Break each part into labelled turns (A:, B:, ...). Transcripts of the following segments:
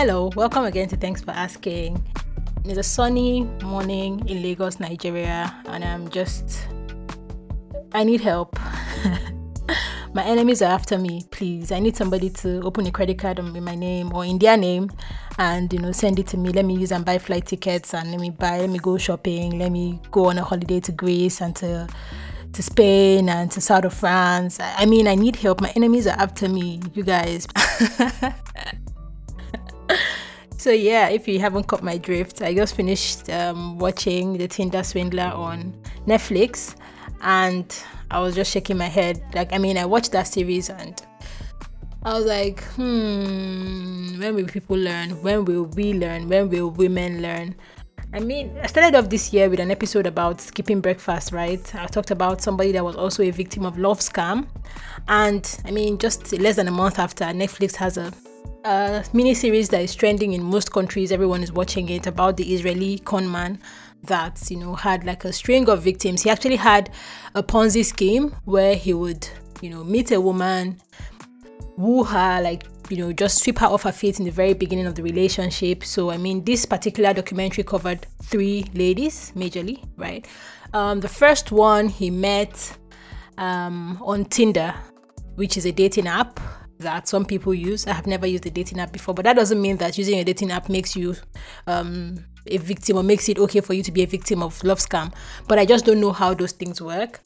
A: Hello, welcome again to Thanks for Asking. It's a sunny morning in Lagos, Nigeria, and I'm just. I need help. my enemies are after me, please. I need somebody to open a credit card in my name or in their name and you know send it to me. Let me use and buy flight tickets and let me buy, let me go shopping, let me go on a holiday to Greece and to to Spain and to South of France. I mean, I need help. My enemies are after me, you guys. so yeah, if you haven't caught my drift, I just finished um, watching The Tinder Swindler on Netflix, and I was just shaking my head. Like, I mean, I watched that series and I was like, hmm, when will people learn? When will we learn? When will women learn? I mean, I started off this year with an episode about skipping breakfast, right? I talked about somebody that was also a victim of love scam. And I mean, just less than a month after, Netflix has a, a mini series that is trending in most countries. Everyone is watching it about the Israeli con man that, you know, had like a string of victims. He actually had a Ponzi scheme where he would, you know, meet a woman, woo her, like you know, just sweep her off her feet in the very beginning of the relationship. So, I mean, this particular documentary covered three ladies majorly, right? Um, the first one he met um, on Tinder, which is a dating app that some people use. I have never used a dating app before, but that doesn't mean that using a dating app makes you um, a victim or makes it okay for you to be a victim of love scam. But I just don't know how those things work.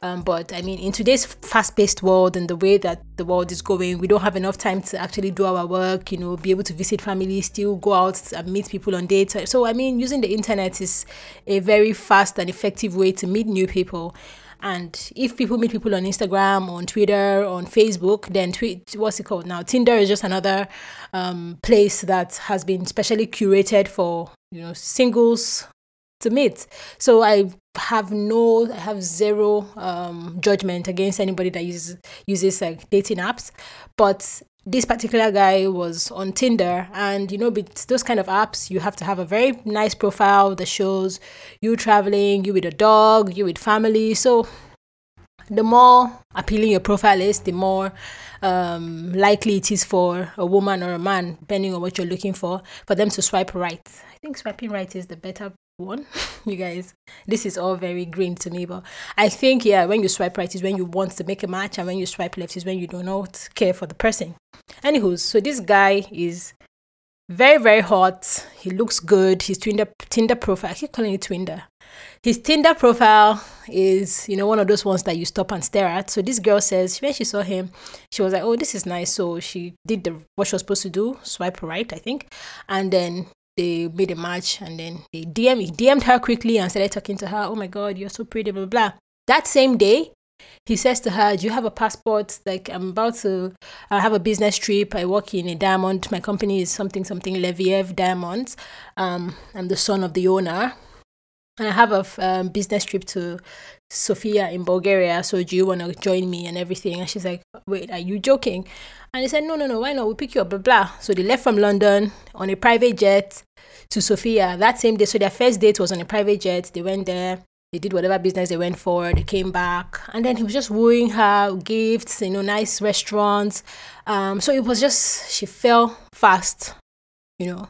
A: Um, but I mean, in today's fast paced world and the way that the world is going, we don't have enough time to actually do our work, you know, be able to visit family, still go out and meet people on dates. So, I mean, using the internet is a very fast and effective way to meet new people. And if people meet people on Instagram, on Twitter, on Facebook, then tweet what's it called now? Tinder is just another um, place that has been specially curated for you know singles to meet. So I have no, I have zero um, judgment against anybody that uses uses like dating apps, but this particular guy was on Tinder, and you know, with those kind of apps, you have to have a very nice profile that shows you traveling, you with a dog, you with family. So, the more appealing your profile is, the more um, likely it is for a woman or a man, depending on what you're looking for, for them to swipe right. I think swiping right is the better one. You guys this is all very green to me but i think yeah when you swipe right is when you want to make a match and when you swipe left is when you do not care for the person. Anywho so this guy is very very hot. He looks good. His tinder tinder profile i keep calling it tinder. His tinder profile is you know one of those ones that you stop and stare at. So this girl says when she saw him she was like oh this is nice. So she did the what she was supposed to do swipe right i think. And then they made a match and then they DM he DM'd her quickly and started talking to her. Oh my god, you're so pretty, blah blah. blah. That same day, he says to her, Do you have a passport? Like I'm about to I have a business trip. I work in a diamond. My company is something something Leviev Diamonds. Um, I'm the son of the owner. And I have a um, business trip to Sofia in Bulgaria. So do you want to join me and everything? And she's like, Wait, are you joking? And he said, No, no, no, why not? We'll pick you up, blah, blah. So they left from London on a private jet to Sofia that same day. So their first date was on a private jet. They went there. They did whatever business they went for. They came back, and then he was just wooing her, gifts, you know, nice restaurants. Um, so it was just she fell fast, you know.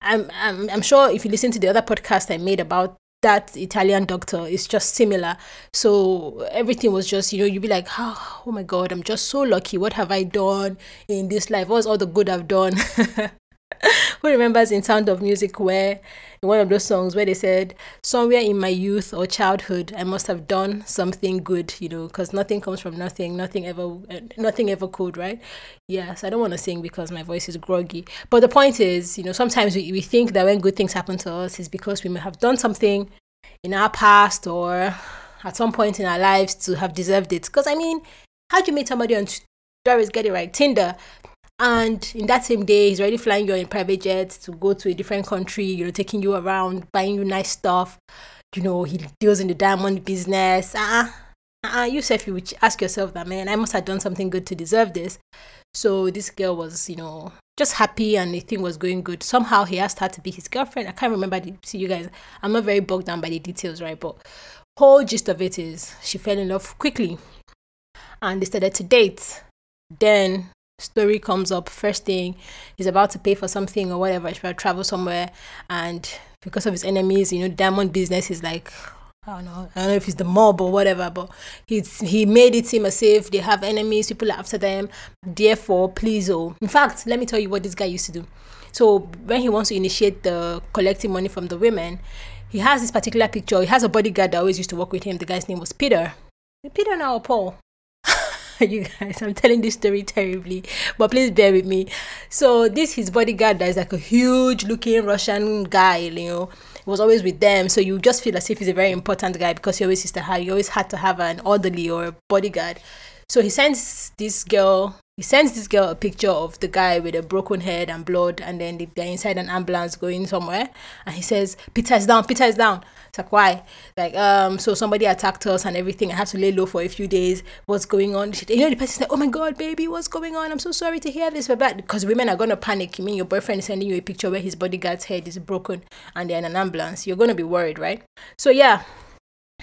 A: I'm, I'm I'm sure if you listen to the other podcast I made about that Italian doctor, it's just similar. So everything was just, you know, you'd be like, oh, oh my God, I'm just so lucky. What have I done in this life? What's all the good I've done? Who remembers in Sound of Music where in one of those songs where they said, Somewhere in my youth or childhood, I must have done something good, you know, because nothing comes from nothing, nothing ever nothing ever could, right? Yes, I don't want to sing because my voice is groggy. But the point is, you know, sometimes we, we think that when good things happen to us is because we may have done something in our past or at some point in our lives to have deserved it. Because I mean, how do you meet somebody on Doris get it right Tinder and in that same day, he's already flying you in private jets to go to a different country, you know, taking you around, buying you nice stuff. You know, he deals in the diamond business. Uh-uh. Uh-uh. You you ask yourself that, man, I must have done something good to deserve this. So this girl was, you know, just happy and the thing was going good. Somehow he asked her to be his girlfriend. I can't remember the see you guys. I'm not very bogged down by the details, right? But whole gist of it is she fell in love quickly and they started to date. Then story comes up first thing he's about to pay for something or whatever he's about to travel somewhere and because of his enemies you know diamond business is like I don't know. I don't know if it's the mob or whatever, but he's he made it seem as if they have enemies, people are after them. Therefore, please, oh, in fact, let me tell you what this guy used to do. So when he wants to initiate the collecting money from the women, he has this particular picture. He has a bodyguard that always used to work with him. The guy's name was Peter. Peter now or Paul? you guys, I'm telling this story terribly, but please bear with me. So this his bodyguard that is like a huge looking Russian guy, you know he was always with them. So you just feel as if he's a very important guy because he always used to have, you always had to have an orderly or a bodyguard. So he sends this girl, he sends this girl a picture of the guy with a broken head and blood, and then they're inside an ambulance going somewhere. And he says, Peter is down, Peter is down. It's like, why? Like, um, so somebody attacked us and everything. I have to lay low for a few days. What's going on? You know, the person's like, oh my God, baby, what's going on? I'm so sorry to hear this. But because women are going to panic. You mean your boyfriend is sending you a picture where his bodyguard's head is broken and they're in an ambulance. You're going to be worried, right? So, yeah,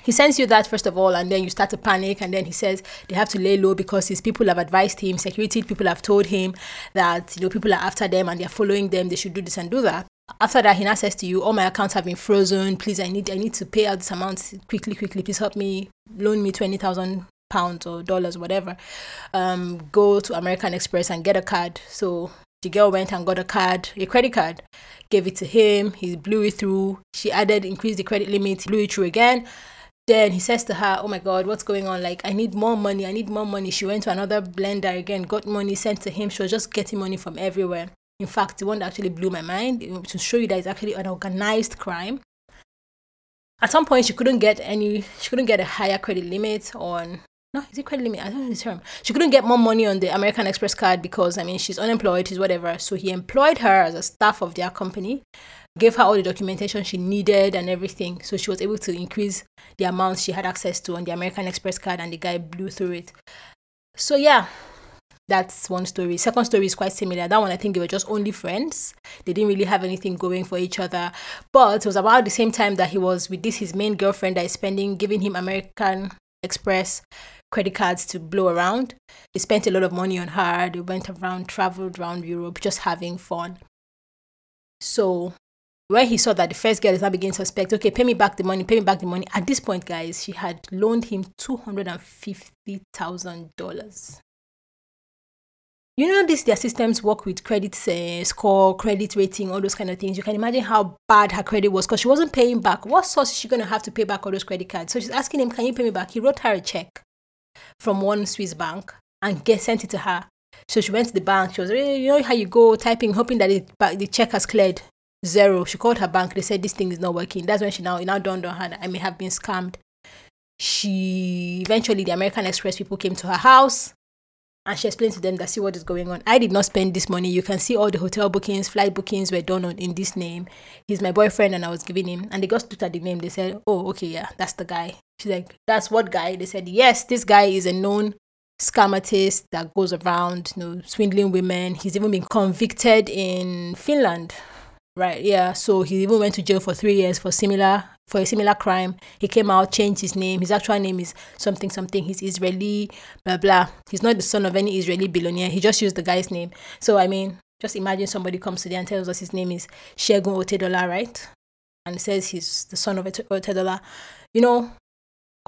A: he sends you that first of all and then you start to panic and then he says they have to lay low because his people have advised him security people have told him that you know people are after them and they're following them they should do this and do that. After that he now says to you all my accounts have been frozen. Please i need i need to pay out this amount quickly quickly. Please help me loan me 20000 pounds or dollars whatever. Um go to american express and get a card. So the girl went and got a card a credit card gave it to him. He blew it through. She added increased the credit limit blew it through again then he says to her, Oh my God, what's going on? Like, I need more money. I need more money. She went to another blender again, got money sent to him. She was just getting money from everywhere. In fact, the one that actually blew my mind to show you that it's actually an organized crime. At some point, she couldn't get any, she couldn't get a higher credit limit on, no, is it credit limit? I don't know the term. She couldn't get more money on the American Express card because, I mean, she's unemployed, she's whatever. So he employed her as a staff of their company gave her all the documentation she needed and everything. So she was able to increase the amount she had access to on the American Express card, and the guy blew through it. So, yeah, that's one story. Second story is quite similar. That one, I think they were just only friends. They didn't really have anything going for each other. But it was about the same time that he was with this his main girlfriend that is spending, giving him American Express credit cards to blow around. They spent a lot of money on her. They went around, traveled around Europe, just having fun. So where he saw that the first girl is now beginning to suspect, okay, pay me back the money, pay me back the money. At this point, guys, she had loaned him $250,000. You know, this their systems work with credit uh, score, credit rating, all those kind of things. You can imagine how bad her credit was because she wasn't paying back. What source is she going to have to pay back all those credit cards? So she's asking him, Can you pay me back? He wrote her a check from one Swiss bank and get sent it to her. So she went to the bank. She was, you know, how you go typing, hoping that it, the check has cleared zero. She called her bank. They said this thing is not working. That's when she now now dawned on her I may have been scammed. She eventually the American Express people came to her house and she explained to them that see what is going on. I did not spend this money. You can see all the hotel bookings, flight bookings were done on in this name. He's my boyfriend and I was giving him and they got looked at the name. They said, Oh, okay, yeah, that's the guy. She's like, That's what guy? They said, Yes, this guy is a known scam artist that goes around, you know, swindling women. He's even been convicted in Finland Right, yeah. So he even went to jail for three years for similar for a similar crime. He came out, changed his name. His actual name is something something. He's Israeli, blah blah. He's not the son of any Israeli billionaire. He just used the guy's name. So I mean, just imagine somebody comes today and tells us his name is Segun Otedola, right? And says he's the son of Otedola. You know,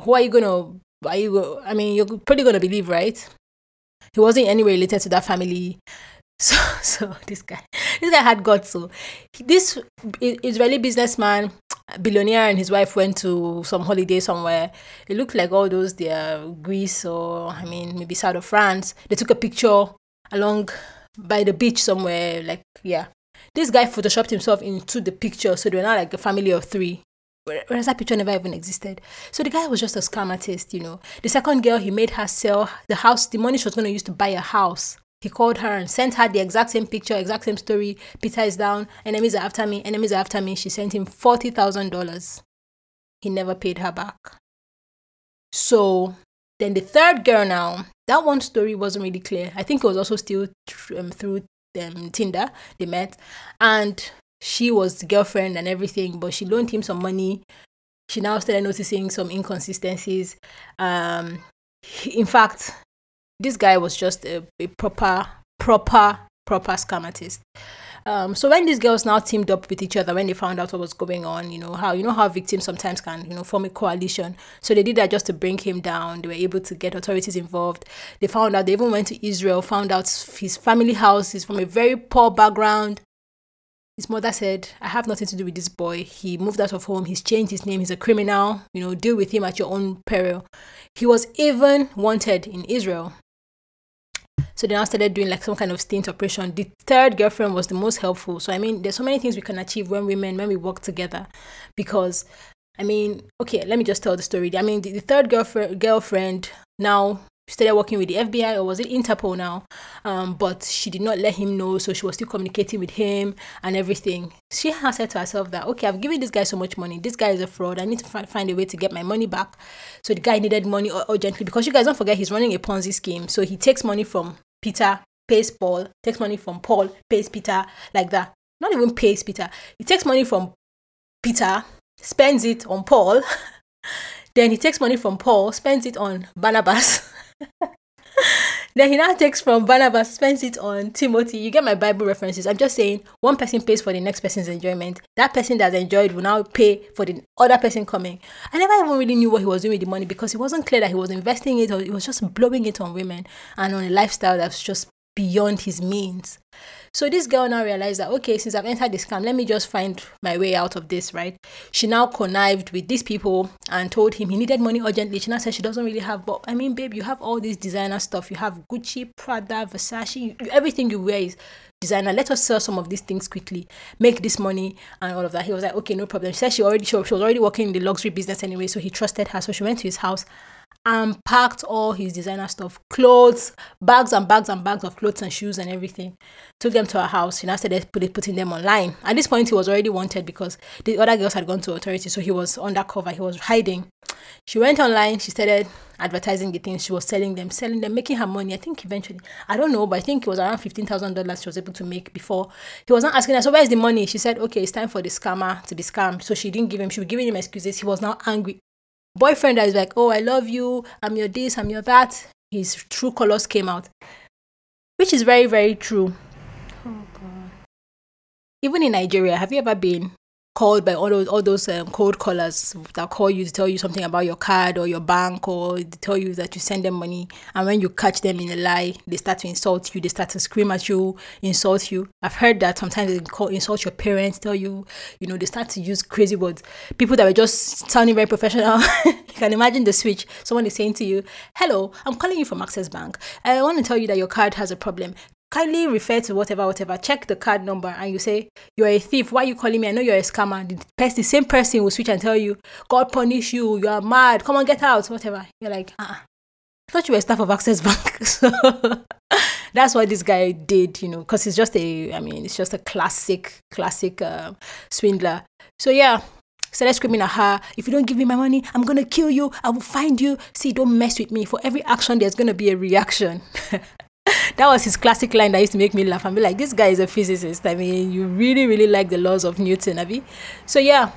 A: who are you gonna? Are you? I mean, you're probably gonna believe, right? He wasn't any related to that family. So, so this guy, this guy had got so this Israeli businessman, billionaire, and his wife went to some holiday somewhere. It looked like all those there, Greece or I mean maybe south of France. They took a picture along by the beach somewhere. Like yeah, this guy photoshopped himself into the picture, so they were now like a family of three. Whereas that picture never even existed. So the guy was just a scam artist, you know. The second girl, he made her sell the house, the money she was going to use to buy a house he called her and sent her the exact same picture, exact same story. Peter is down, enemies are after me, enemies are after me. She sent him $40,000. He never paid her back. So then the third girl now, that one story wasn't really clear. I think it was also still um, through um, Tinder they met. And she was girlfriend and everything, but she loaned him some money. She now started noticing some inconsistencies. Um, in fact, this guy was just a, a proper proper, proper scam artist. Um, so when these girls now teamed up with each other when they found out what was going on, you know how you know how victims sometimes can you know form a coalition. So they did that just to bring him down. They were able to get authorities involved. They found out they even went to Israel, found out his family house is from a very poor background. His mother said, I have nothing to do with this boy. He moved out of home. He's changed his name. He's a criminal. You know, deal with him at your own peril. He was even wanted in Israel. So then I started doing like some kind of stint operation. The third girlfriend was the most helpful. So I mean, there's so many things we can achieve when women when we work together, because I mean, okay, let me just tell the story. I mean, the, the third girlfriend girlfriend now started working with the FBI or was it Interpol now? Um, but she did not let him know, so she was still communicating with him and everything. She has said to herself that okay, I've given this guy so much money. This guy is a fraud. I need to fi- find a way to get my money back. So the guy needed money urgently because you guys don't forget he's running a Ponzi scheme. So he takes money from Peter, pays Paul, takes money from Paul, pays Peter, like that. Not even pays Peter. He takes money from Peter, spends it on Paul. then he takes money from Paul, spends it on Barnabas. then he now takes from Barnabas, spends it on Timothy. You get my Bible references. I'm just saying one person pays for the next person's enjoyment. That person that's enjoyed will now pay for the other person coming. I never even really knew what he was doing with the money because it wasn't clear that he was investing it or he was just blowing it on women and on a lifestyle that's just beyond his means. So this girl now realized that okay, since I've entered this scam, let me just find my way out of this, right? She now connived with these people and told him he needed money urgently. She now said she doesn't really have, but I mean, babe, you have all this designer stuff. You have Gucci, Prada, Versace, you, everything you wear is designer. Let us sell some of these things quickly, make this money and all of that. He was like, okay, no problem. She said she already she was already working in the luxury business anyway, so he trusted her. So she went to his house and packed all his designer stuff clothes bags and bags and bags of clothes and shoes and everything took them to her house. He now started put putting them online. At this point he was already wanted because the other girls had gone to authority so he was undercover. He was hiding. She went online. She started advertising the things. She was selling them selling them making her money. I think eventually i don't know but i think it was around $15000 she was able to make before. He was not asking her so where's the money? She said okay it's time for the scammer to be scammed. So she didn't give him she was giving him excuses. He was now angry boyfriend that is like, oh, I love you, I'm your this, I'm your that, his true colors came out, which is very, very true. Oh, God. Even in Nigeria, have you ever been called by all those all those um, cold callers that call you to tell you something about your card or your bank or to tell you that you send them money and when you catch them in a lie they start to insult you they start to scream at you insult you. I've heard that sometimes they call insult your parents tell you you know they start to use crazy words. People that were just sounding very professional you can imagine the switch someone is saying to you hello i'm calling you from access bank. I want to tell you that your card has a problem kindly refer to whatever, whatever, check the card number and you say, You're a thief. Why are you calling me? I know you're a scammer. The, person, the same person will switch and tell you, God punish you. You are mad. Come on, get out. Whatever. You're like, uh-uh. I thought you were staff of Access Bank. so that's what this guy did, you know, because it's just a, I mean, it's just a classic, classic uh, swindler. So yeah, started screaming at her, if you don't give me my money, I'm gonna kill you, I will find you. See, don't mess with me. For every action, there's gonna be a reaction. that was his classic line that used to make me laugh and be like, this guy is a physicist. I mean, you really, really like the laws of Newton, Abby. So yeah.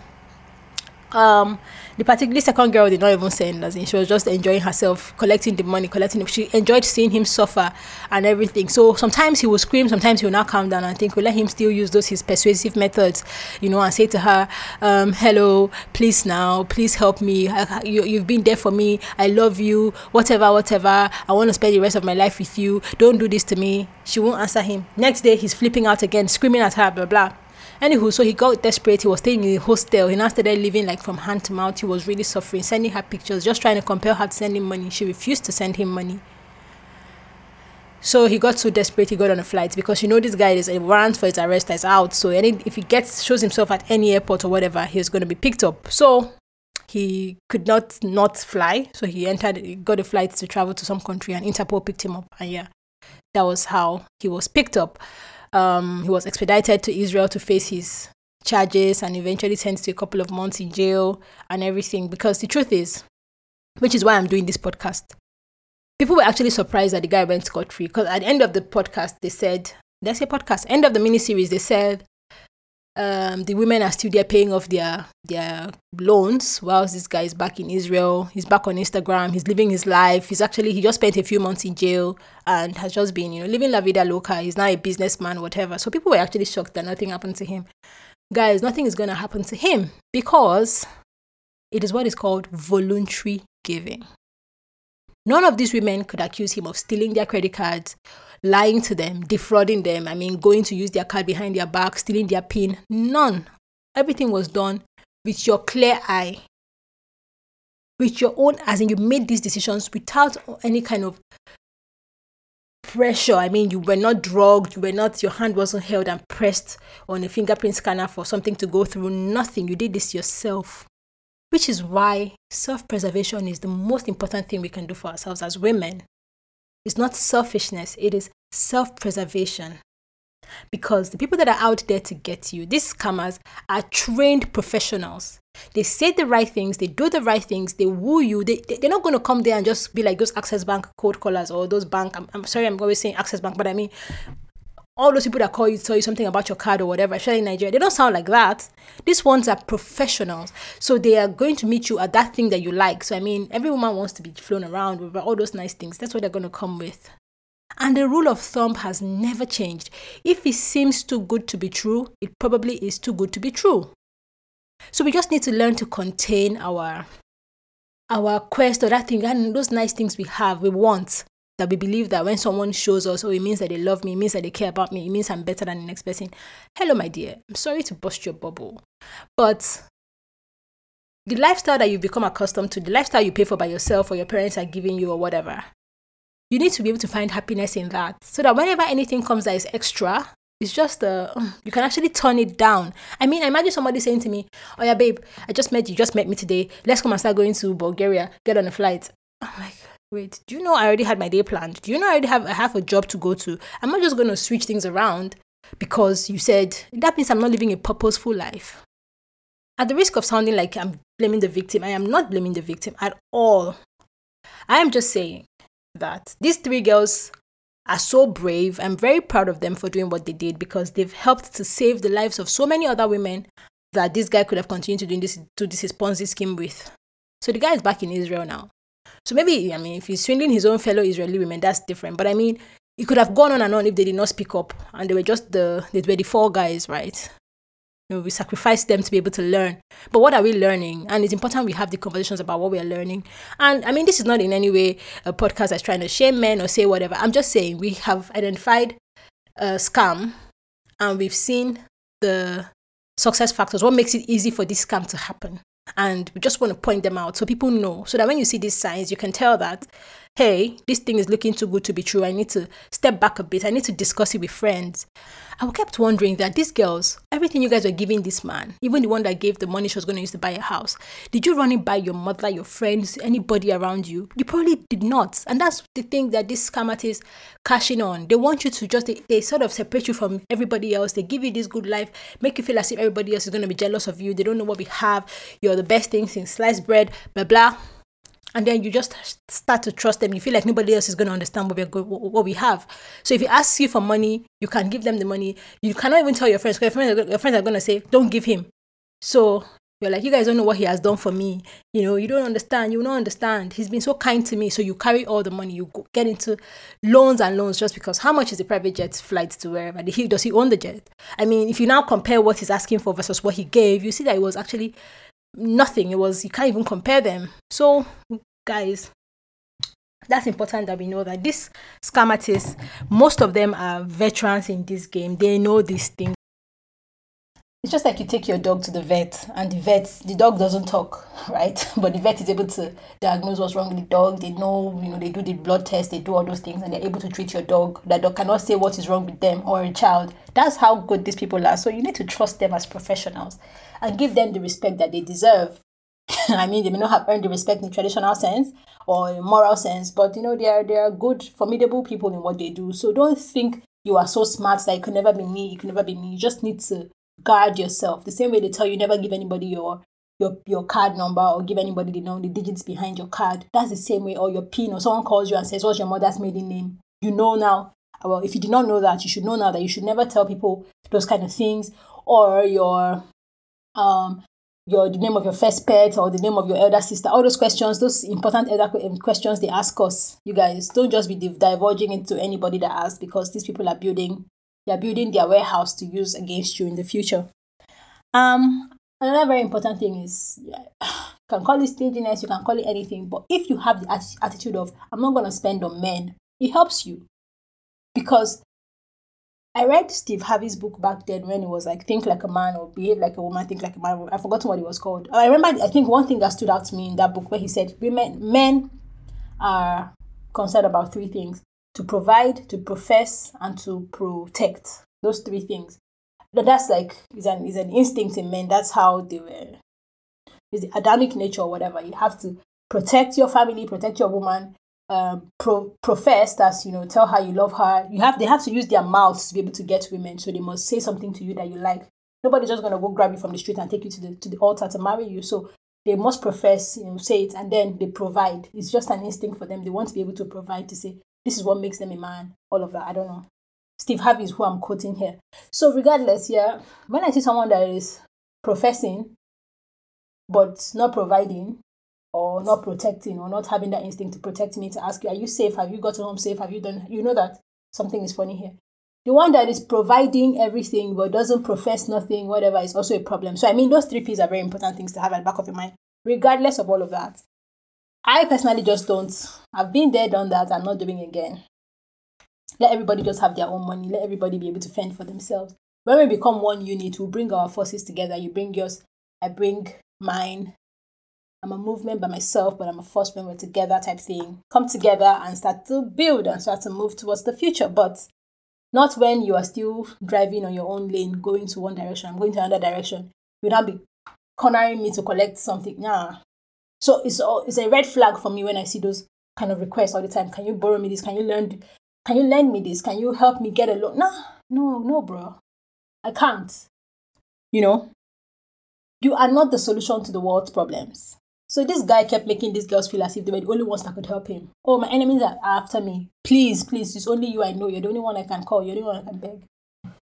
A: Um, the particularly second girl did not even say anything. She was just enjoying herself, collecting the money, collecting. It. She enjoyed seeing him suffer and everything. So sometimes he will scream, sometimes he will not calm down. I think we'll let him still use those his persuasive methods, you know, and say to her, um, "Hello, please now, please help me. I, you, you've been there for me. I love you. Whatever, whatever. I want to spend the rest of my life with you. Don't do this to me." She won't answer him. Next day, he's flipping out again, screaming at her, blah blah. Anywho, so he got desperate. He was staying in a hostel. He now started living like from hand to mouth. He was really suffering, sending her pictures, just trying to compel her to send him money. She refused to send him money. So he got so desperate, he got on a flight because you know this guy is a warrant for his arrest is out. So any if he gets shows himself at any airport or whatever, he's going to be picked up. So he could not not fly. So he entered, he got a flight to travel to some country, and Interpol picked him up. And yeah, that was how he was picked up. Um, he was expedited to Israel to face his charges and eventually sent to a couple of months in jail and everything. Because the truth is, which is why I'm doing this podcast, people were actually surprised that the guy went scot free. Because at the end of the podcast, they said, "That's a podcast." End of the mini series, they said um, the women are still there paying off their their loans whilst this guy is back in Israel. He's back on Instagram. He's living his life. He's actually he just spent a few months in jail and has just been you know living la vida loca. He's now a businessman, whatever. So people were actually shocked that nothing happened to him. Guys, nothing is gonna happen to him because it is what is called voluntary giving. None of these women could accuse him of stealing their credit cards, lying to them, defrauding them. I mean, going to use their card behind their back, stealing their PIN. None. Everything was done with your clear eye, with your own, as in you made these decisions without any kind of pressure. I mean, you were not drugged, you were not, your hand wasn't held and pressed on a fingerprint scanner for something to go through. Nothing. You did this yourself which is why self preservation is the most important thing we can do for ourselves as women. It's not selfishness, it is self preservation. Because the people that are out there to get you, these scammers, are trained professionals. They say the right things, they do the right things, they woo you. They, they, are not going to come there and just be like those Access Bank code callers or those bank. I'm, I'm sorry, I'm always saying Access Bank, but I mean all those people that call you tell you something about your card or whatever, especially in Nigeria, they don't sound like that. These ones are professionals. So they are going to meet you at that thing that you like. So, I mean, every woman wants to be flown around with all those nice things. That's what they're going to come with. And the rule of thumb has never changed. If it seems too good to be true, it probably is too good to be true. So we just need to learn to contain our our quest or that thing and those nice things we have, we want that we believe that when someone shows us, oh, it means that they love me, it means that they care about me, it means I'm better than the next person. Hello, my dear. I'm sorry to bust your bubble. But the lifestyle that you've become accustomed to, the lifestyle you pay for by yourself or your parents are giving you or whatever, you need to be able to find happiness in that. So that whenever anything comes that is extra, it's just uh, you can actually turn it down. I mean, imagine somebody saying to me, "Oh yeah, babe, I just met you, just met me today. Let's come and start going to Bulgaria. Get on a flight." I'm like, wait, do you know I already had my day planned? Do you know I already have I have a job to go to? I'm not just gonna switch things around because you said that means I'm not living a purposeful life. At the risk of sounding like I'm blaming the victim, I am not blaming the victim at all. I am just saying that these three girls are so brave. I'm very proud of them for doing what they did because they've helped to save the lives of so many other women that this guy could have continued to do this to this Ponzi scheme with. So the guy is back in Israel now. So maybe, I mean, if he's swindling his own fellow Israeli women, that's different. But I mean, it could have gone on and on if they did not speak up and they were just the, they were the four guys, right? You know, we sacrificed them to be able to learn. But what are we learning? And it's important we have the conversations about what we are learning. And I mean, this is not in any way a podcast that's trying to shame men or say whatever. I'm just saying we have identified a scam and we've seen the success factors, what makes it easy for this scam to happen and we just want to point them out so people know so that when you see these signs you can tell that hey this thing is looking too good to be true i need to step back a bit i need to discuss it with friends I kept wondering that these girls, everything you guys were giving this man, even the one that gave the money she was going to use to buy a house, did you run it by your mother, your friends, anybody around you? You probably did not. And that's the thing that this scam is cashing on. They want you to just, they, they sort of separate you from everybody else. They give you this good life, make you feel as if everybody else is going to be jealous of you. They don't know what we have. You're the best thing since sliced bread, blah, blah and then you just start to trust them. You feel like nobody else is going to understand what we go- what we have. So if he asks you for money, you can give them the money. You cannot even tell your friends. Your are, your friends are going to say, "Don't give him." So you're like, "You guys don't know what he has done for me. You know, you don't understand. You don't understand. He's been so kind to me." So you carry all the money. You get into loans and loans just because. How much is the private jet flight to wherever? Does he own the jet? I mean, if you now compare what he's asking for versus what he gave, you see that it was actually nothing. It was you can't even compare them. So guys, that's important that we know that these scam artists, most of them are veterans in this game. They know these things. It's just like you take your dog to the vet, and the vet, the dog doesn't talk, right? But the vet is able to diagnose what's wrong with the dog. They know, you know, they do the blood test, they do all those things, and they're able to treat your dog. That dog cannot say what is wrong with them or a child. That's how good these people are. So you need to trust them as professionals and give them the respect that they deserve. I mean, they may not have earned the respect in traditional sense or moral sense, but you know, they are they are good, formidable people in what they do. So don't think you are so smart that you can never be me, you can never be me. You just need to guard yourself. The same way they tell you never give anybody your your your card number or give anybody the know the digits behind your card. That's the same way, or your PIN, or someone calls you and says, What's your mother's maiden name? You know now. Well, if you did not know that, you should know now that you should never tell people those kind of things or your um your the name of your first pet or the name of your elder sister all those questions those important elder um, questions they ask us you guys don't just be divulging into anybody that asks because these people are building they're building their warehouse to use against you in the future um another very important thing is you can call it stinginess you can call it anything but if you have the attitude of i'm not going to spend on men it helps you because I read Steve Harvey's book back then when it was like Think Like a Man or Behave Like a Woman, Think Like a Man. I've forgotten what it was called. I remember, I think one thing that stood out to me in that book where he said women, men are concerned about three things to provide, to profess, and to protect. Those three things. But that's like, is an, is an instinct in men. That's how they were, is the Adamic nature or whatever. You have to protect your family, protect your woman, um, pro- profess that you know tell her you love her you have they have to use their mouths to be able to get women so they must say something to you that you like nobody's just to go grab you from the street and take you to the to the altar to marry you so they must profess you know say it and then they provide it's just an instinct for them they want to be able to provide to say this is what makes them a man all of that i don't know steve harvey is who i'm quoting here so regardless yeah when i see someone that is professing but not providing or not protecting or not having that instinct to protect me to ask you, are you safe? Have you gotten home safe? Have you done, you know that something is funny here. The one that is providing everything but doesn't profess nothing, whatever, is also a problem. So, I mean, those three P's are very important things to have at the back of your mind, regardless of all of that. I personally just don't. I've been there, done that. I'm not doing again. Let everybody just have their own money. Let everybody be able to fend for themselves. When we become one unit, we bring our forces together. You bring yours, I bring mine, I'm a movement by myself, but I'm a force member together type thing. Come together and start to build and start to move towards the future. But not when you are still driving on your own lane, going to one direction, I'm going to another direction. You not be cornering me to collect something. Nah. So it's it's a red flag for me when I see those kind of requests all the time. Can you borrow me this? Can you lend can you lend me this? Can you help me get a loan? Nah, no, no, bro. I can't. You know? You are not the solution to the world's problems. So this guy kept making these girls feel as if they were the only ones that could help him. Oh, my enemies are after me. Please, please, it's only you I know. You're the only one I can call. You're the only one I can beg.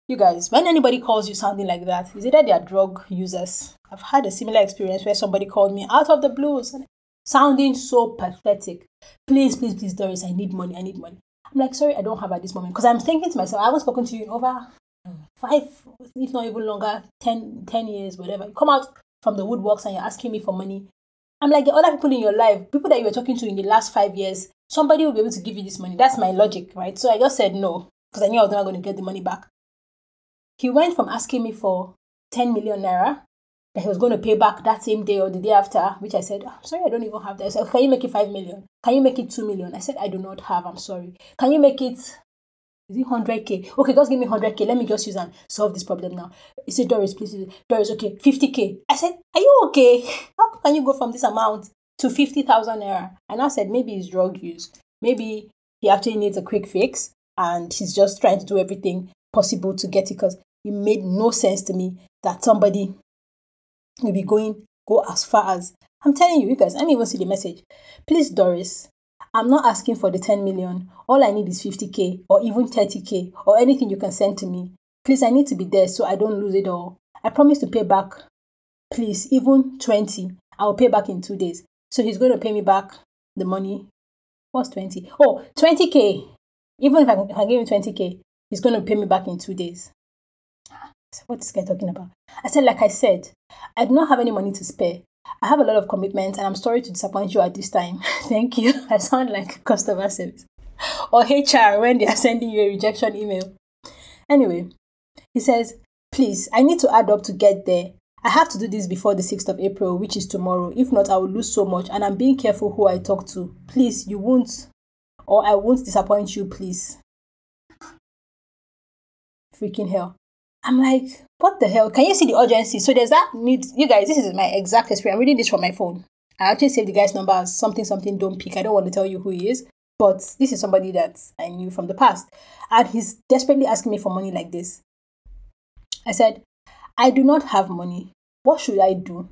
A: You guys, when anybody calls you something like that, is either they are drug users. I've had a similar experience where somebody called me out of the blues, sounding so pathetic. Please, please, please, Doris, I need money. I need money. I'm like, sorry, I don't have at this moment. Because I'm thinking to myself, I haven't spoken to you in over um, five, if not even longer, 10, 10 years, whatever. You come out from the woodworks and you're asking me for money I'm like the other people in your life, people that you were talking to in the last five years, somebody will be able to give you this money. That's my logic, right? So I just said no because I knew I was not going to get the money back. He went from asking me for 10 million naira that he was going to pay back that same day or the day after, which I said, oh, I'm sorry, I don't even have that. I said, Can you make it 5 million? Can you make it 2 million? I said, I do not have, I'm sorry. Can you make it is it 100k? Okay, just give me 100k. Let me just use and solve this problem now. He said, Doris, please. Doris, okay, 50k. I said, Are you okay? How can you go from this amount to 50,000 naira? And I said, Maybe it's drug use. Maybe he actually needs a quick fix and he's just trying to do everything possible to get it because it made no sense to me that somebody will be going go as far as I'm telling you, you guys, I didn't even see the message. Please, Doris, I'm not asking for the 10 million. All I need is 50k or even 30k or anything you can send to me. Please, I need to be there so I don't lose it all. I promise to pay back. Please, even 20. I'll pay back in two days. So he's going to pay me back the money. What's 20? Oh, 20k. Even if I, if I give him 20k, he's going to pay me back in two days. What is this guy talking about? I said, like I said, I do not have any money to spare. I have a lot of commitments and I'm sorry to disappoint you at this time. Thank you. I sound like customer service or HR when they are sending you a rejection email. Anyway, he says, Please, I need to add up to get there. I have to do this before the 6th of April, which is tomorrow. If not, I will lose so much and I'm being careful who I talk to. Please, you won't, or I won't disappoint you, please. Freaking hell. I'm like, what the hell? Can you see the urgency? So there's that need. You guys, this is my exact experience. I'm reading this from my phone. I actually saved the guy's number as something, something, don't pick. I don't want to tell you who he is, but this is somebody that I knew from the past. And he's desperately asking me for money like this. I said, I do not have money. What should I do?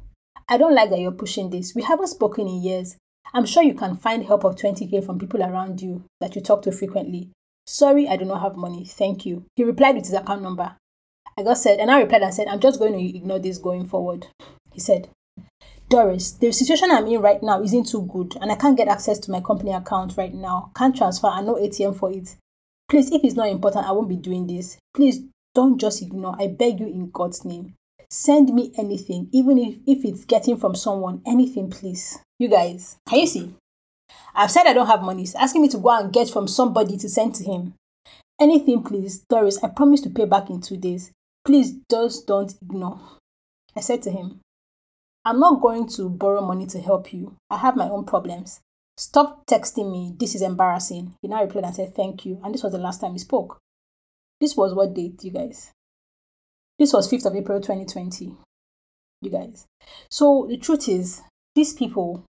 A: I don't like that you're pushing this. We haven't spoken in years. I'm sure you can find help of 20k from people around you that you talk to frequently. Sorry, I do not have money. Thank you. He replied with his account number. I got said, and I replied and said, I'm just going to ignore this going forward. He said, Doris, the situation I'm in right now isn't too good, and I can't get access to my company account right now. Can't transfer and no ATM for it. Please, if it's not important, I won't be doing this. Please don't just ignore. I beg you in God's name. Send me anything, even if, if it's getting from someone, anything, please. You guys, can you see? I've said I don't have money. He's asking me to go and get from somebody to send to him. Anything, please. Doris, I promise to pay back in two days. Please just don't ignore. I said to him, I'm not going to borrow money to help you. I have my own problems. Stop texting me. This is embarrassing. He now replied and said, Thank you. And this was the last time he spoke. This was what date, you guys? This was 5th of April 2020. You guys. So the truth is, these people,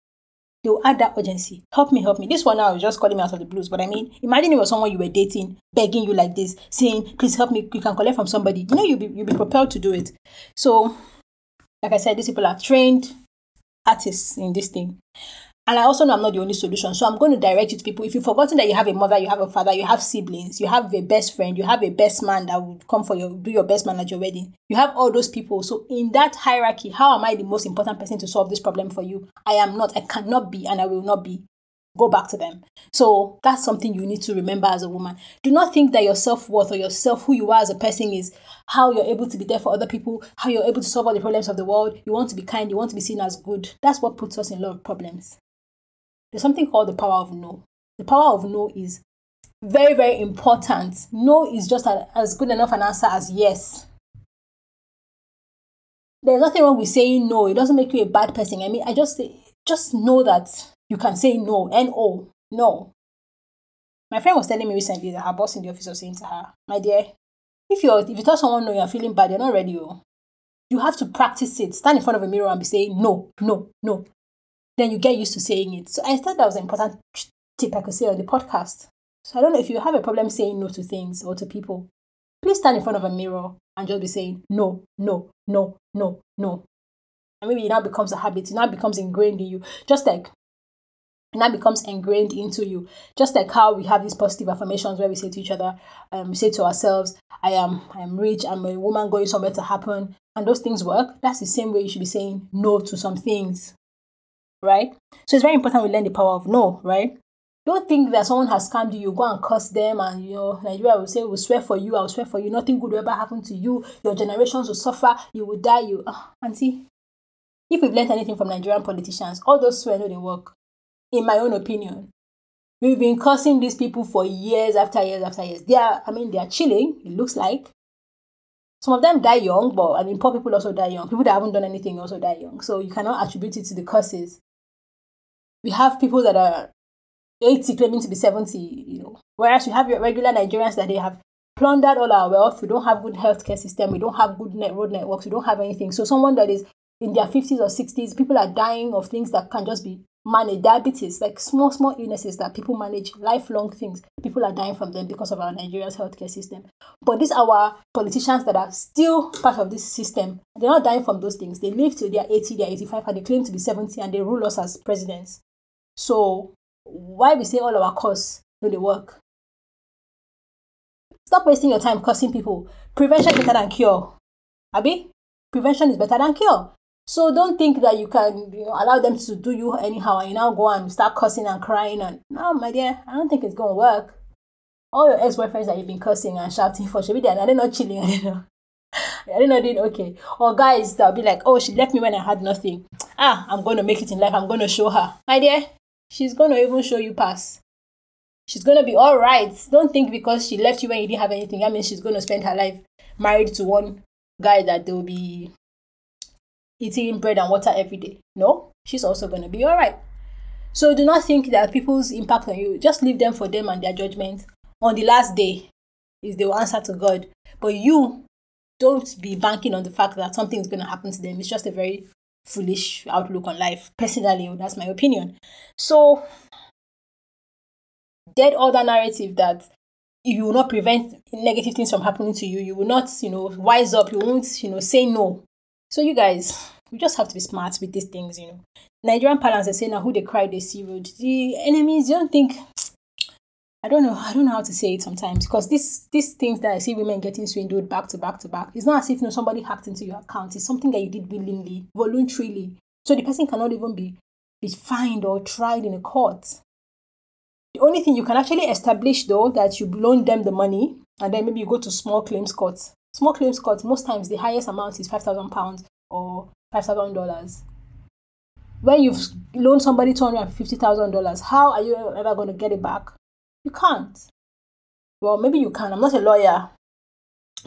A: they'll add that urgency. Help me, help me. This one now is just calling me out of the blues. But I mean, imagine it was someone you were dating, begging you like this, saying, please help me, you can collect from somebody. You know, you'll be, you'll be propelled to do it. So like I said, these people are trained artists in this thing. And I also know I'm not the only solution. So I'm going to direct you to people. If you've forgotten that you have a mother, you have a father, you have siblings, you have a best friend, you have a best man that would come for your do your best man at your wedding. You have all those people. So in that hierarchy, how am I the most important person to solve this problem for you? I am not. I cannot be and I will not be go back to them. So that's something you need to remember as a woman. Do not think that your self worth or yourself, who you are as a person, is how you're able to be there for other people, how you're able to solve all the problems of the world. You want to be kind, you want to be seen as good. That's what puts us in a lot of problems. There's something called the power of no. The power of no is very, very important. No is just as good enough an answer as yes. There's nothing wrong with saying no. It doesn't make you a bad person. I mean, I just just know that you can say no, N-O, no. My friend was telling me recently that her boss in the office was saying to her, my dear, if you if you tell someone no, you're feeling bad, you're not ready. Oh. You have to practice it. Stand in front of a mirror and be saying no, no, no. Then you get used to saying it. So I thought that was an important tip I could say on the podcast. So I don't know if you have a problem saying no to things or to people. Please stand in front of a mirror and just be saying no, no, no, no, no. And maybe it now becomes a habit. It now becomes ingrained in you. Just like that becomes ingrained into you. Just like how we have these positive affirmations where we say to each other, um, we say to ourselves, I am I am rich, I'm a woman going somewhere to happen, and those things work. That's the same way you should be saying no to some things. Right? So it's very important we learn the power of no, right? Don't think that someone has scammed you, you go and curse them, and you know, Nigeria will say, We'll swear for you, I'll swear for you, nothing good will ever happen to you, your generations will suffer, you will die, you uh, auntie. If we've learned anything from Nigerian politicians, all those swear no they work in my own opinion. We've been cursing these people for years after years after years. They are, I mean, they are chilling, it looks like. Some of them die young, but I mean, poor people also die young. People that haven't done anything also die young. So you cannot attribute it to the curses. We have people that are 80 claiming to be 70, you know. Whereas you have your regular Nigerians that they have plundered all our wealth. We don't have good healthcare system. We don't have good net road networks. We don't have anything. So someone that is in their 50s or 60s, people are dying of things that can just be manage diabetes, like small, small illnesses that people manage, lifelong things. People are dying from them because of our Nigeria's healthcare system. But these are our politicians that are still part of this system. They're not dying from those things. They live till they're 80, they're 85, and they claim to be 70, and they rule us as presidents. So why we say all our costs do they work? Stop wasting your time cursing people. Prevention is better than cure. Abi? Prevention is better than cure. So don't think that you can you know, allow them to do you anyhow and you now go and start cursing and crying and no my dear, I don't think it's gonna work. All your ex-boyfriends that you've been cursing and shouting for should be there and they're not chilling, I don't know. I don't know doing okay. Or guys that'll be like, oh she left me when I had nothing. Ah, I'm gonna make it in life, I'm gonna show her. My dear, she's gonna even show you pass. She's gonna be alright. Don't think because she left you when you didn't have anything, I mean she's gonna spend her life married to one guy that they'll be eating bread and water every day. No, she's also going to be all right. So do not think that people's impact on you, just leave them for them and their judgment. On the last day is the answer to God. But you don't be banking on the fact that something is going to happen to them. It's just a very foolish outlook on life. Personally, that's my opinion. So, dead other narrative that you will not prevent negative things from happening to you. You will not, you know, wise up. You won't, you know, say no. So you guys, we just have to be smart with these things, you know. Nigerian parents are saying now who they cry they see road. The enemies, you don't think I don't know. I don't know how to say it sometimes because this these things that I see women getting swindled back to back to back. It's not as if you know somebody hacked into your account. It's something that you did willingly, voluntarily. So the person cannot even be be fined or tried in a court. The only thing you can actually establish though that you loaned them the money and then maybe you go to small claims court. Small claims court, most times the highest amount is five thousand pounds or five thousand dollars. When you've loaned somebody two hundred and fifty thousand dollars, how are you ever going to get it back? You can't. Well, maybe you can. I'm not a lawyer,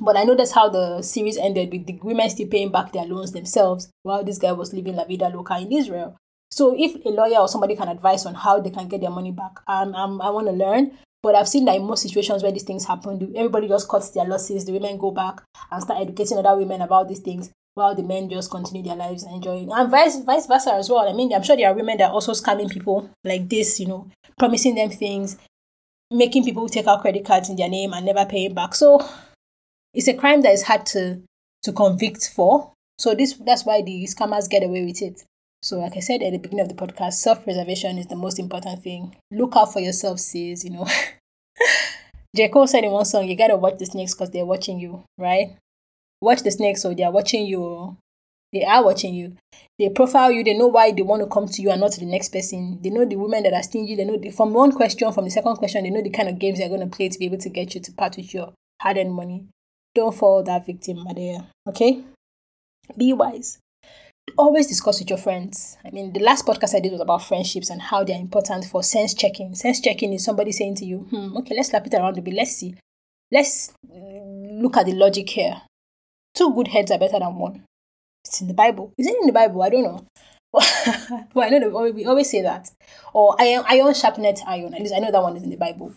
A: but I know that's how the series ended with the women still paying back their loans themselves while this guy was living La Vida Loca in Israel. So if a lawyer or somebody can advise on how they can get their money back, um, um, I want to learn. But I've seen that in most situations where these things happen, everybody just cuts their losses. The women go back and start educating other women about these things, while the men just continue their lives enjoying, and vice vice versa as well. I mean, I'm sure there are women that are also scamming people like this, you know, promising them things, making people take out credit cards in their name and never paying back. So it's a crime that is hard to to convict for. So this that's why the scammers get away with it. So like I said at the beginning of the podcast, self-preservation is the most important thing. Look out for yourself, sis, you know. J. Cole said in one song, you gotta watch the snakes because they're watching you, right? Watch the snakes so they are watching you. They are watching you. They profile you. They know why they want to come to you and not to the next person. They know the women that are stingy. They know the, from one question, from the second question, they know the kind of games they're going to play to be able to get you to part with your hard earned money. Don't fall that victim, Madea. Okay? Be wise. Always discuss with your friends. I mean, the last podcast I did was about friendships and how they're important for sense checking. Sense checking is somebody saying to you, hmm, okay, let's slap it around a bit. Let's see. Let's look at the logic here. Two good heads are better than one. It's in the Bible. Is it in the Bible? I don't know. well, I know that we always say that. Or iron, iron sharpened iron. At least I know that one is in the Bible.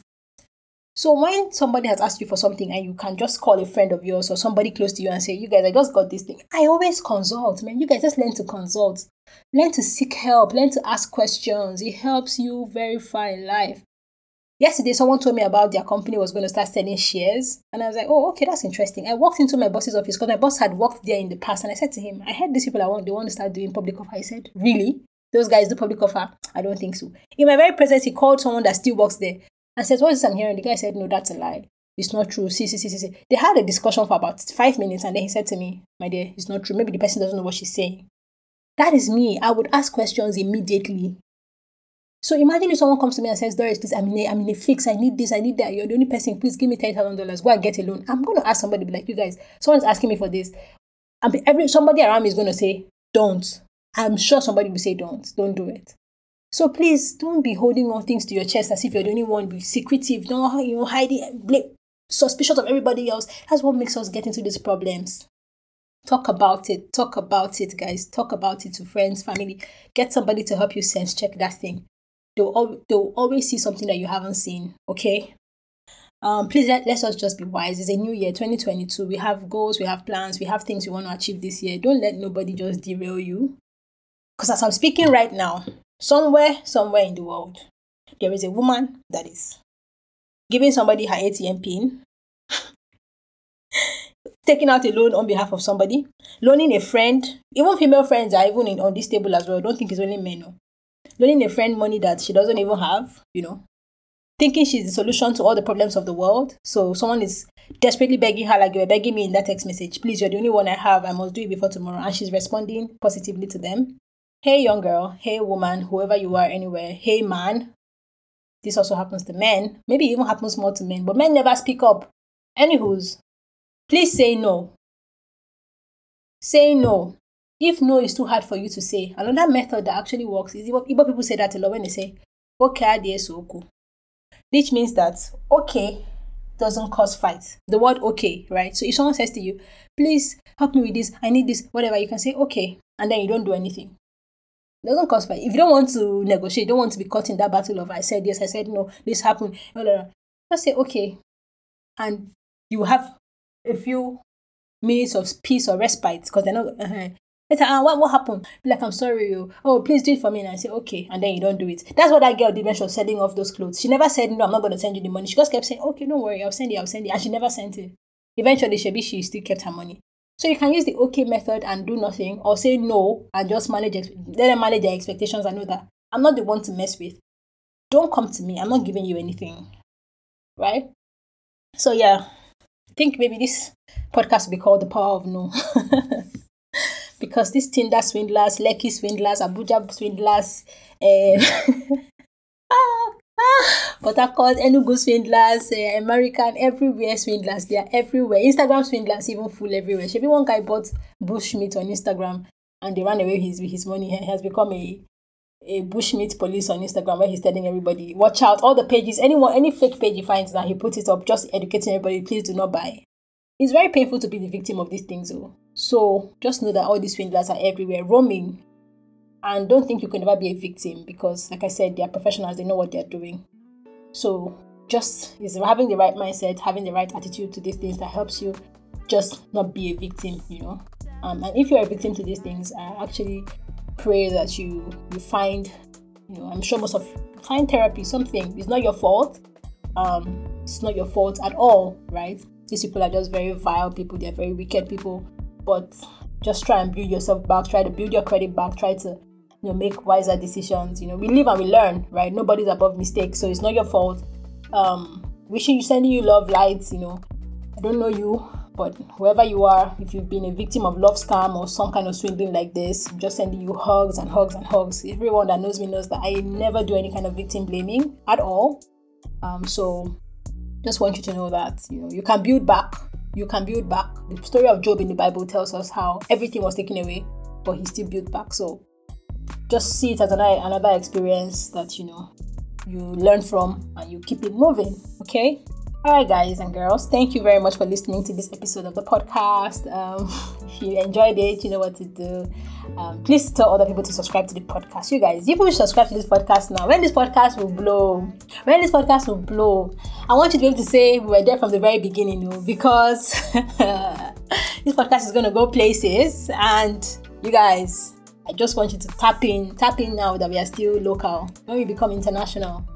A: So when somebody has asked you for something and you can just call a friend of yours or somebody close to you and say, you guys, I just got this thing. I always consult, man. You guys just learn to consult. Learn to seek help. Learn to ask questions. It helps you verify life. Yesterday, someone told me about their company was going to start selling shares. And I was like, oh, okay, that's interesting. I walked into my boss's office because my boss had worked there in the past. And I said to him, I heard these people I want, they want to start doing public offer. I said, really? Those guys do public offer? I don't think so. In my very presence, he called someone that still works there and says, what is this I'm hearing? The guy said, no, that's a lie. It's not true. See, see, see, see, see. They had a discussion for about five minutes. And then he said to me, my dear, it's not true. Maybe the person doesn't know what she's saying. That is me. I would ask questions immediately. So imagine if someone comes to me and says, Doris, please, I'm in a, I'm in a fix. I need this. I need that. You're the only person. Please give me $10,000. Go and get a loan. I'm going to ask somebody, be like, you guys, someone's asking me for this. And every, somebody around me is going to say, don't. I'm sure somebody will say, don't. Don't do it. So please don't be holding on things to your chest as if you're the only one. Be secretive. Don't you know hiding, suspicious of everybody else. That's what makes us get into these problems. Talk about it. Talk about it, guys. Talk about it to friends, family. Get somebody to help you sense check that thing they'll, they'll always see something that you haven't seen. Okay. Um, please let, let us just be wise. It's a new year, 2022. We have goals, we have plans, we have things we want to achieve this year. Don't let nobody just derail you. Because as I'm speaking right now, somewhere, somewhere in the world, there is a woman that is giving somebody her ATM pin, taking out a loan on behalf of somebody, loaning a friend. Even female friends are even in, on this table as well. Don't think it's only men. No loaning a friend money that she doesn't even have, you know, thinking she's the solution to all the problems of the world. So someone is desperately begging her, like you were begging me in that text message, please, you're the only one I have. I must do it before tomorrow. And she's responding positively to them. Hey, young girl. Hey, woman, whoever you are, anywhere. Hey, man. This also happens to men. Maybe even happens more to men, but men never speak up. Anywho's, please say no. Say no. If no is too hard for you to say, another method that actually works is Igbo people say that a lot when they say, okay, soku. Which means that okay doesn't cause fight. The word okay, right? So if someone says to you, please help me with this, I need this, whatever, you can say okay, and then you don't do anything. It doesn't cause fight. If you don't want to negotiate, don't want to be caught in that battle of I said yes, I said no, this happened, no. just say okay. And you have a few minutes of peace or respite because they're not uh-huh, uh, Later, ah, what, what happened? Be like, I'm sorry, you. Oh, please do it for me. And I say, okay. And then you don't do it. That's what that girl did when she was selling off those clothes. She never said, no, I'm not going to send you the money. She just kept saying, okay, don't worry, I'll send it, I'll send it. And she never sent it. Eventually, she, be she still kept her money. So you can use the okay method and do nothing, or say no and just manage let them manage their expectations and know that I'm not the one to mess with. Don't come to me. I'm not giving you anything. right? So yeah, I think maybe this podcast will be called The Power of No. because these Tinder swindlers, Lekki swindlers, Abuja swindlers, uh, Port Harcourt, Enugu swindlers, uh, American, everywhere swindlers. They are everywhere. Instagram swindlers even full everywhere. Maybe one guy bought bushmeat on Instagram and they ran away with his, his money. He has become a a bushmeat police on Instagram where he's telling everybody, watch out, all the pages, anyone, any fake page he finds that he puts it up, just educating everybody, please do not buy. It's very painful to be the victim of these things, though. So just know that all these swindlers are everywhere, roaming. And don't think you can never be a victim because, like I said, they are professionals, they know what they're doing. So just is having the right mindset, having the right attitude to these things that helps you just not be a victim, you know. Um, and if you're a victim to these things, I actually pray that you you find, you know, I'm sure most of find therapy, something. It's not your fault. Um, it's not your fault at all, right? These people are just very vile people, they're very wicked people. But just try and build yourself back, try to build your credit back, try to you know make wiser decisions. You know, we live and we learn, right? Nobody's above mistakes, so it's not your fault. Um, wishing you sending you love lights, you know. I don't know you, but whoever you are, if you've been a victim of love scam or some kind of swindling like this, I'm just sending you hugs and hugs and hugs. Everyone that knows me knows that I never do any kind of victim blaming at all. Um, so just want you to know that you know you can build back. You can build back. The story of Job in the Bible tells us how everything was taken away, but he still built back. So just see it as another another experience that you know you learn from and you keep it moving. Okay. All right, guys and girls, thank you very much for listening to this episode of the podcast. Um, if you enjoyed it, you know what to do. Um, please tell other people to subscribe to the podcast. You guys, you people subscribe to this podcast now. When this podcast will blow, when this podcast will blow, I want you to be able to say we were there from the very beginning, you know, because this podcast is going to go places. And you guys, I just want you to tap in, tap in now that we are still local. When we become international,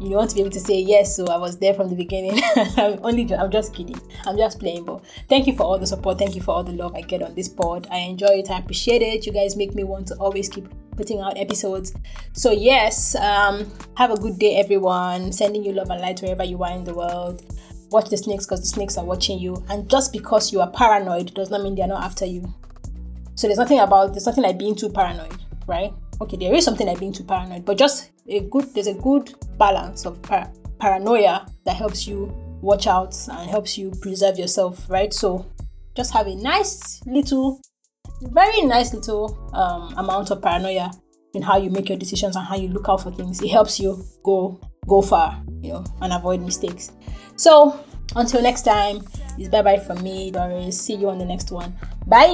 A: you want to be able to say yes so i was there from the beginning. I'm only i'm just kidding. I'm just playing but thank you for all the support. Thank you for all the love i get on this pod. I enjoy it. I appreciate it. You guys make me want to always keep putting out episodes. So yes um have a good day everyone. Sending you love and light wherever you are in the world. Watch the snakes because the snakes are watching you. And just because you are paranoid does not mean they're not after you. So there's nothing about there's nothing like being too paranoid right? Okay there is something like being too paranoid but just a good there's a good balance of par- paranoia that helps you watch out and helps you preserve yourself right? So just have a nice little very nice little um, amount of paranoia in how you make your decisions and how you look out for things. It helps you go go far you know and avoid mistakes. So until next time it's bye bye from me doris. See you on the next one. Bye